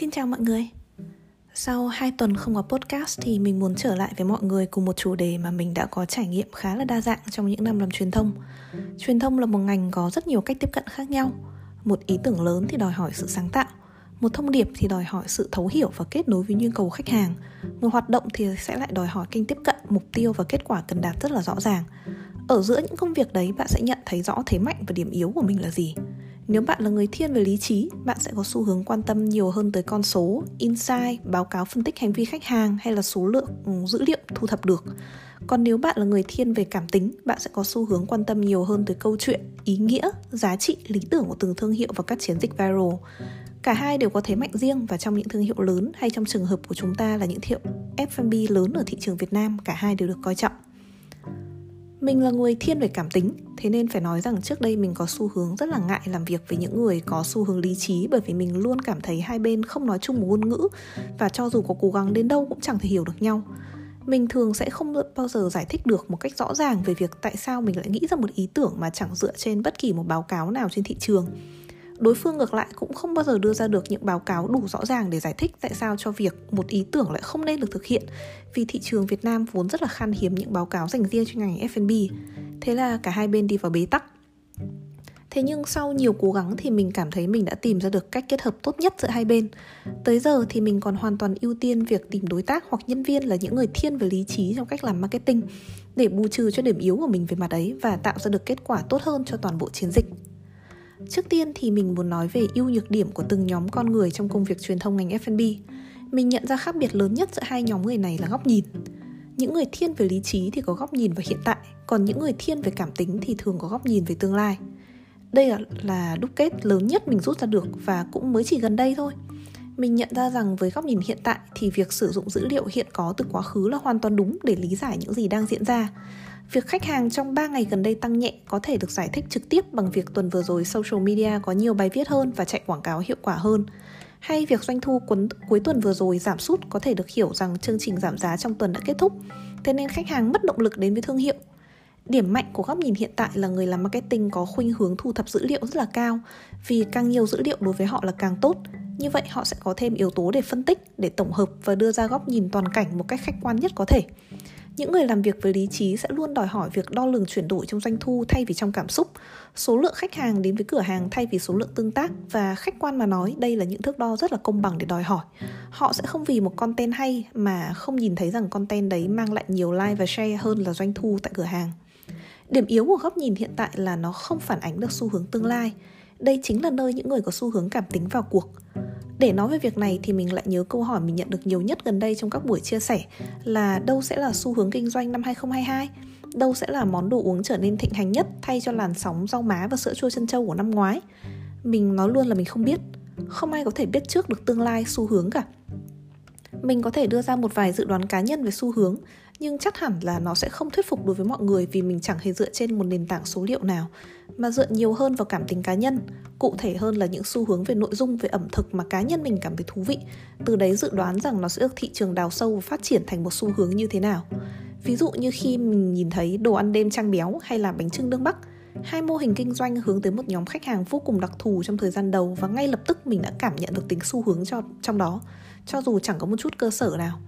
Xin chào mọi người. Sau 2 tuần không có podcast thì mình muốn trở lại với mọi người cùng một chủ đề mà mình đã có trải nghiệm khá là đa dạng trong những năm làm truyền thông. Truyền thông là một ngành có rất nhiều cách tiếp cận khác nhau. Một ý tưởng lớn thì đòi hỏi sự sáng tạo. Một thông điệp thì đòi hỏi sự thấu hiểu và kết nối với nhu cầu khách hàng. Một hoạt động thì sẽ lại đòi hỏi kênh tiếp cận, mục tiêu và kết quả cần đạt rất là rõ ràng. Ở giữa những công việc đấy, bạn sẽ nhận thấy rõ thế mạnh và điểm yếu của mình là gì nếu bạn là người thiên về lý trí, bạn sẽ có xu hướng quan tâm nhiều hơn tới con số, insight, báo cáo phân tích hành vi khách hàng hay là số lượng ừ, dữ liệu thu thập được. Còn nếu bạn là người thiên về cảm tính, bạn sẽ có xu hướng quan tâm nhiều hơn tới câu chuyện, ý nghĩa, giá trị, lý tưởng của từng thương hiệu và các chiến dịch viral. Cả hai đều có thế mạnh riêng và trong những thương hiệu lớn hay trong trường hợp của chúng ta là những hiệu F&B lớn ở thị trường Việt Nam, cả hai đều được coi trọng mình là người thiên về cảm tính, thế nên phải nói rằng trước đây mình có xu hướng rất là ngại làm việc với những người có xu hướng lý trí bởi vì mình luôn cảm thấy hai bên không nói chung một ngôn ngữ và cho dù có cố gắng đến đâu cũng chẳng thể hiểu được nhau. Mình thường sẽ không bao giờ giải thích được một cách rõ ràng về việc tại sao mình lại nghĩ ra một ý tưởng mà chẳng dựa trên bất kỳ một báo cáo nào trên thị trường đối phương ngược lại cũng không bao giờ đưa ra được những báo cáo đủ rõ ràng để giải thích tại sao cho việc một ý tưởng lại không nên được thực hiện vì thị trường Việt Nam vốn rất là khan hiếm những báo cáo dành riêng cho ngành F&B. Thế là cả hai bên đi vào bế tắc. Thế nhưng sau nhiều cố gắng thì mình cảm thấy mình đã tìm ra được cách kết hợp tốt nhất giữa hai bên. Tới giờ thì mình còn hoàn toàn ưu tiên việc tìm đối tác hoặc nhân viên là những người thiên về lý trí trong cách làm marketing, để bù trừ cho điểm yếu của mình về mặt ấy và tạo ra được kết quả tốt hơn cho toàn bộ chiến dịch. Trước tiên thì mình muốn nói về ưu nhược điểm của từng nhóm con người trong công việc truyền thông ngành F&B. Mình nhận ra khác biệt lớn nhất giữa hai nhóm người này là góc nhìn. Những người thiên về lý trí thì có góc nhìn về hiện tại, còn những người thiên về cảm tính thì thường có góc nhìn về tương lai. Đây là, là đúc kết lớn nhất mình rút ra được và cũng mới chỉ gần đây thôi. Mình nhận ra rằng với góc nhìn hiện tại thì việc sử dụng dữ liệu hiện có từ quá khứ là hoàn toàn đúng để lý giải những gì đang diễn ra Việc khách hàng trong 3 ngày gần đây tăng nhẹ có thể được giải thích trực tiếp bằng việc tuần vừa rồi social media có nhiều bài viết hơn và chạy quảng cáo hiệu quả hơn. Hay việc doanh thu cuối tuần vừa rồi giảm sút có thể được hiểu rằng chương trình giảm giá trong tuần đã kết thúc, thế nên khách hàng mất động lực đến với thương hiệu. Điểm mạnh của góc nhìn hiện tại là người làm marketing có khuynh hướng thu thập dữ liệu rất là cao, vì càng nhiều dữ liệu đối với họ là càng tốt. Như vậy họ sẽ có thêm yếu tố để phân tích, để tổng hợp và đưa ra góc nhìn toàn cảnh một cách khách quan nhất có thể. Những người làm việc với lý trí sẽ luôn đòi hỏi việc đo lường chuyển đổi trong doanh thu thay vì trong cảm xúc, số lượng khách hàng đến với cửa hàng thay vì số lượng tương tác và khách quan mà nói đây là những thước đo rất là công bằng để đòi hỏi. Họ sẽ không vì một content hay mà không nhìn thấy rằng content đấy mang lại nhiều like và share hơn là doanh thu tại cửa hàng. Điểm yếu của góc nhìn hiện tại là nó không phản ánh được xu hướng tương lai. Đây chính là nơi những người có xu hướng cảm tính vào cuộc để nói về việc này thì mình lại nhớ câu hỏi mình nhận được nhiều nhất gần đây trong các buổi chia sẻ là đâu sẽ là xu hướng kinh doanh năm 2022? Đâu sẽ là món đồ uống trở nên thịnh hành nhất thay cho làn sóng rau má và sữa chua chân trâu của năm ngoái? Mình nói luôn là mình không biết. Không ai có thể biết trước được tương lai xu hướng cả. Mình có thể đưa ra một vài dự đoán cá nhân về xu hướng, nhưng chắc hẳn là nó sẽ không thuyết phục đối với mọi người vì mình chẳng hề dựa trên một nền tảng số liệu nào mà dựa nhiều hơn vào cảm tính cá nhân. Cụ thể hơn là những xu hướng về nội dung, về ẩm thực mà cá nhân mình cảm thấy thú vị. Từ đấy dự đoán rằng nó sẽ được thị trường đào sâu và phát triển thành một xu hướng như thế nào. Ví dụ như khi mình nhìn thấy đồ ăn đêm trang béo hay là bánh trưng đông bắc, hai mô hình kinh doanh hướng tới một nhóm khách hàng vô cùng đặc thù trong thời gian đầu và ngay lập tức mình đã cảm nhận được tính xu hướng cho, trong đó. Cho dù chẳng có một chút cơ sở nào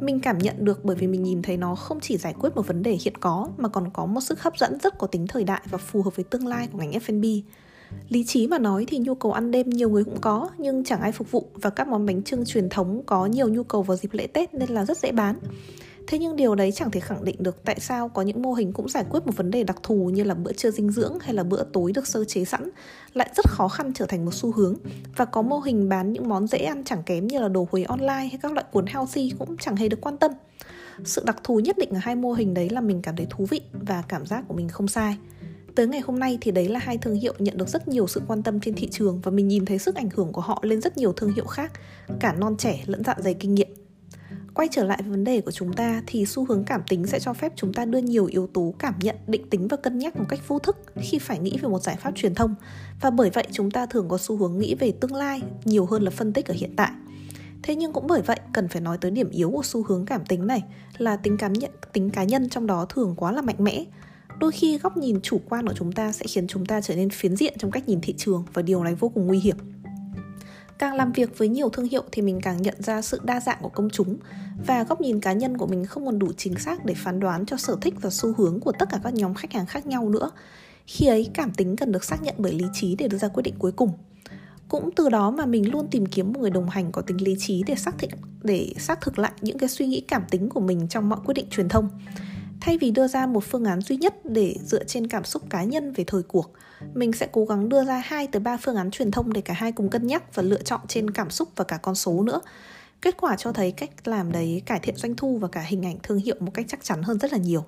mình cảm nhận được bởi vì mình nhìn thấy nó không chỉ giải quyết một vấn đề hiện có, mà còn có một sức hấp dẫn rất có tính thời đại và phù hợp với tương lai của ngành F&B. Lý trí mà nói thì nhu cầu ăn đêm nhiều người cũng có, nhưng chẳng ai phục vụ và các món bánh trưng truyền thống có nhiều nhu cầu vào dịp lễ Tết nên là rất dễ bán. Thế nhưng điều đấy chẳng thể khẳng định được tại sao có những mô hình cũng giải quyết một vấn đề đặc thù như là bữa trưa dinh dưỡng hay là bữa tối được sơ chế sẵn lại rất khó khăn trở thành một xu hướng và có mô hình bán những món dễ ăn chẳng kém như là đồ huế online hay các loại cuốn healthy cũng chẳng hề được quan tâm. Sự đặc thù nhất định ở hai mô hình đấy là mình cảm thấy thú vị và cảm giác của mình không sai. Tới ngày hôm nay thì đấy là hai thương hiệu nhận được rất nhiều sự quan tâm trên thị trường và mình nhìn thấy sức ảnh hưởng của họ lên rất nhiều thương hiệu khác, cả non trẻ lẫn dạ dày kinh nghiệm quay trở lại với vấn đề của chúng ta thì xu hướng cảm tính sẽ cho phép chúng ta đưa nhiều yếu tố cảm nhận, định tính và cân nhắc một cách vô thức khi phải nghĩ về một giải pháp truyền thông. Và bởi vậy chúng ta thường có xu hướng nghĩ về tương lai nhiều hơn là phân tích ở hiện tại. Thế nhưng cũng bởi vậy, cần phải nói tới điểm yếu của xu hướng cảm tính này là tính cảm nhận, tính cá nhân trong đó thường quá là mạnh mẽ. Đôi khi góc nhìn chủ quan của chúng ta sẽ khiến chúng ta trở nên phiến diện trong cách nhìn thị trường và điều này vô cùng nguy hiểm càng làm việc với nhiều thương hiệu thì mình càng nhận ra sự đa dạng của công chúng. Và góc nhìn cá nhân của mình không còn đủ chính xác để phán đoán cho sở thích và xu hướng của tất cả các nhóm khách hàng khác nhau nữa. Khi ấy, cảm tính cần được xác nhận bởi lý trí để đưa ra quyết định cuối cùng. Cũng từ đó mà mình luôn tìm kiếm một người đồng hành có tính lý trí để xác thực để xác thực lại những cái suy nghĩ cảm tính của mình trong mọi quyết định truyền thông thay vì đưa ra một phương án duy nhất để dựa trên cảm xúc cá nhân về thời cuộc mình sẽ cố gắng đưa ra 2 tới 3 phương án truyền thông để cả hai cùng cân nhắc và lựa chọn trên cảm xúc và cả con số nữa. Kết quả cho thấy cách làm đấy cải thiện doanh thu và cả hình ảnh thương hiệu một cách chắc chắn hơn rất là nhiều.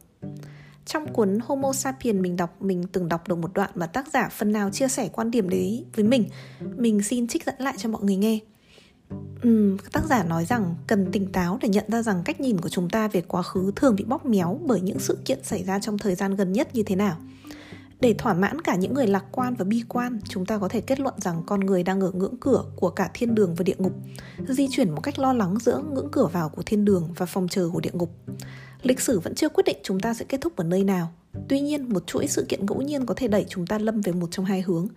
Trong cuốn Homo sapiens mình đọc, mình từng đọc được một đoạn mà tác giả phần nào chia sẻ quan điểm đấy với mình. Mình xin trích dẫn lại cho mọi người nghe. Uhm, tác giả nói rằng cần tỉnh táo để nhận ra rằng cách nhìn của chúng ta về quá khứ thường bị bóp méo bởi những sự kiện xảy ra trong thời gian gần nhất như thế nào. Để thỏa mãn cả những người lạc quan và bi quan, chúng ta có thể kết luận rằng con người đang ở ngưỡng cửa của cả thiên đường và địa ngục, di chuyển một cách lo lắng giữa ngưỡng cửa vào của thiên đường và phòng chờ của địa ngục. Lịch sử vẫn chưa quyết định chúng ta sẽ kết thúc ở nơi nào. Tuy nhiên, một chuỗi sự kiện ngẫu nhiên có thể đẩy chúng ta lâm về một trong hai hướng.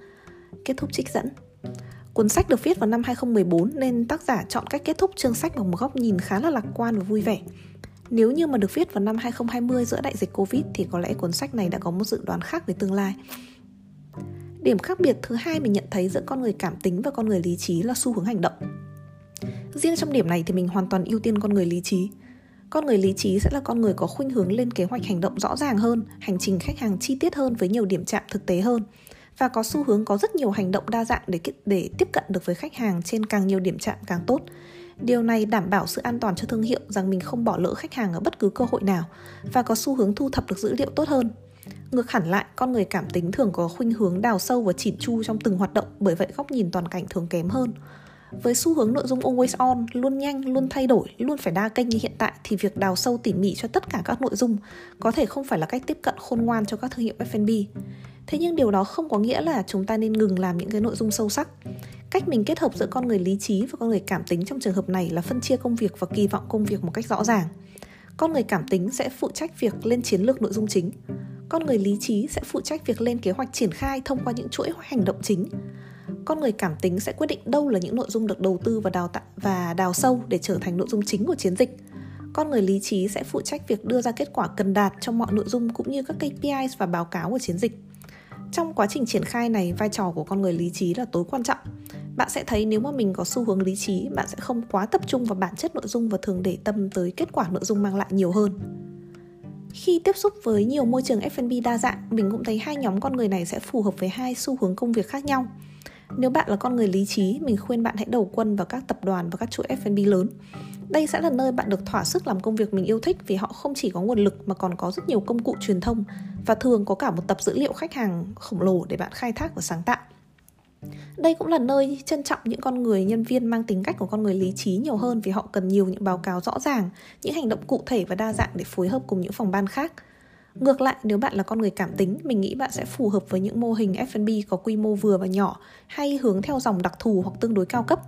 Kết thúc trích dẫn. Cuốn sách được viết vào năm 2014 nên tác giả chọn cách kết thúc chương sách bằng một góc nhìn khá là lạc quan và vui vẻ. Nếu như mà được viết vào năm 2020 giữa đại dịch Covid thì có lẽ cuốn sách này đã có một dự đoán khác về tương lai. Điểm khác biệt thứ hai mình nhận thấy giữa con người cảm tính và con người lý trí là xu hướng hành động. Riêng trong điểm này thì mình hoàn toàn ưu tiên con người lý trí. Con người lý trí sẽ là con người có khuynh hướng lên kế hoạch hành động rõ ràng hơn, hành trình khách hàng chi tiết hơn với nhiều điểm chạm thực tế hơn và có xu hướng có rất nhiều hành động đa dạng để để tiếp cận được với khách hàng trên càng nhiều điểm chạm càng tốt Điều này đảm bảo sự an toàn cho thương hiệu rằng mình không bỏ lỡ khách hàng ở bất cứ cơ hội nào và có xu hướng thu thập được dữ liệu tốt hơn. Ngược hẳn lại, con người cảm tính thường có khuynh hướng đào sâu và chỉn chu trong từng hoạt động, bởi vậy góc nhìn toàn cảnh thường kém hơn. Với xu hướng nội dung always on, luôn nhanh, luôn thay đổi, luôn phải đa kênh như hiện tại thì việc đào sâu tỉ mỉ cho tất cả các nội dung có thể không phải là cách tiếp cận khôn ngoan cho các thương hiệu F&B. Thế nhưng điều đó không có nghĩa là chúng ta nên ngừng làm những cái nội dung sâu sắc. Cách mình kết hợp giữa con người lý trí và con người cảm tính trong trường hợp này là phân chia công việc và kỳ vọng công việc một cách rõ ràng. Con người cảm tính sẽ phụ trách việc lên chiến lược nội dung chính. Con người lý trí sẽ phụ trách việc lên kế hoạch triển khai thông qua những chuỗi hành động chính. Con người cảm tính sẽ quyết định đâu là những nội dung được đầu tư và đào tạo và đào sâu để trở thành nội dung chính của chiến dịch. Con người lý trí sẽ phụ trách việc đưa ra kết quả cần đạt trong mọi nội dung cũng như các KPIs và báo cáo của chiến dịch. Trong quá trình triển khai này, vai trò của con người lý trí là tối quan trọng bạn sẽ thấy nếu mà mình có xu hướng lý trí bạn sẽ không quá tập trung vào bản chất nội dung và thường để tâm tới kết quả nội dung mang lại nhiều hơn khi tiếp xúc với nhiều môi trường F&B đa dạng, mình cũng thấy hai nhóm con người này sẽ phù hợp với hai xu hướng công việc khác nhau. Nếu bạn là con người lý trí, mình khuyên bạn hãy đầu quân vào các tập đoàn và các chuỗi F&B lớn. Đây sẽ là nơi bạn được thỏa sức làm công việc mình yêu thích vì họ không chỉ có nguồn lực mà còn có rất nhiều công cụ truyền thông và thường có cả một tập dữ liệu khách hàng khổng lồ để bạn khai thác và sáng tạo. Đây cũng là nơi trân trọng những con người nhân viên mang tính cách của con người lý trí nhiều hơn vì họ cần nhiều những báo cáo rõ ràng, những hành động cụ thể và đa dạng để phối hợp cùng những phòng ban khác. Ngược lại, nếu bạn là con người cảm tính, mình nghĩ bạn sẽ phù hợp với những mô hình F&B có quy mô vừa và nhỏ hay hướng theo dòng đặc thù hoặc tương đối cao cấp.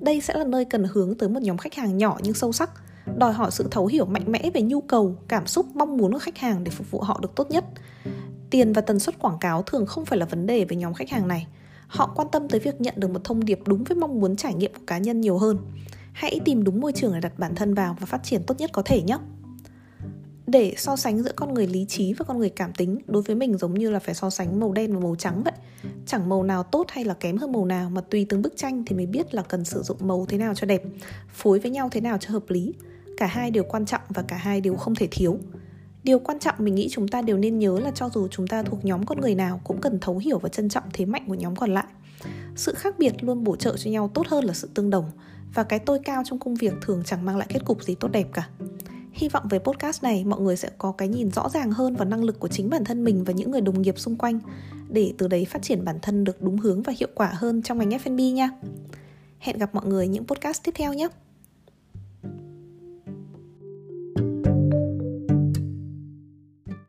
Đây sẽ là nơi cần hướng tới một nhóm khách hàng nhỏ nhưng sâu sắc, đòi hỏi sự thấu hiểu mạnh mẽ về nhu cầu, cảm xúc, mong muốn của khách hàng để phục vụ họ được tốt nhất. Tiền và tần suất quảng cáo thường không phải là vấn đề với nhóm khách hàng này họ quan tâm tới việc nhận được một thông điệp đúng với mong muốn trải nghiệm của cá nhân nhiều hơn hãy tìm đúng môi trường để đặt bản thân vào và phát triển tốt nhất có thể nhé để so sánh giữa con người lý trí và con người cảm tính. Đối với mình giống như là phải so sánh màu đen và màu trắng vậy. Chẳng màu nào tốt hay là kém hơn màu nào, mà tùy từng bức tranh thì mới biết là cần sử dụng màu thế nào cho đẹp, phối với nhau thế nào cho hợp lý. Cả hai đều quan trọng và cả hai đều không thể thiếu. Điều quan trọng mình nghĩ chúng ta đều nên nhớ là cho dù chúng ta thuộc nhóm con người nào cũng cần thấu hiểu và trân trọng thế mạnh của nhóm còn lại. Sự khác biệt luôn bổ trợ cho nhau tốt hơn là sự tương đồng, và cái tôi cao trong công việc thường chẳng mang lại kết cục gì tốt đẹp cả hy vọng về podcast này, mọi người sẽ có cái nhìn rõ ràng hơn vào năng lực của chính bản thân mình và những người đồng nghiệp xung quanh để từ đấy phát triển bản thân được đúng hướng và hiệu quả hơn trong ngành F&B nha. Hẹn gặp mọi người những podcast tiếp theo nhé.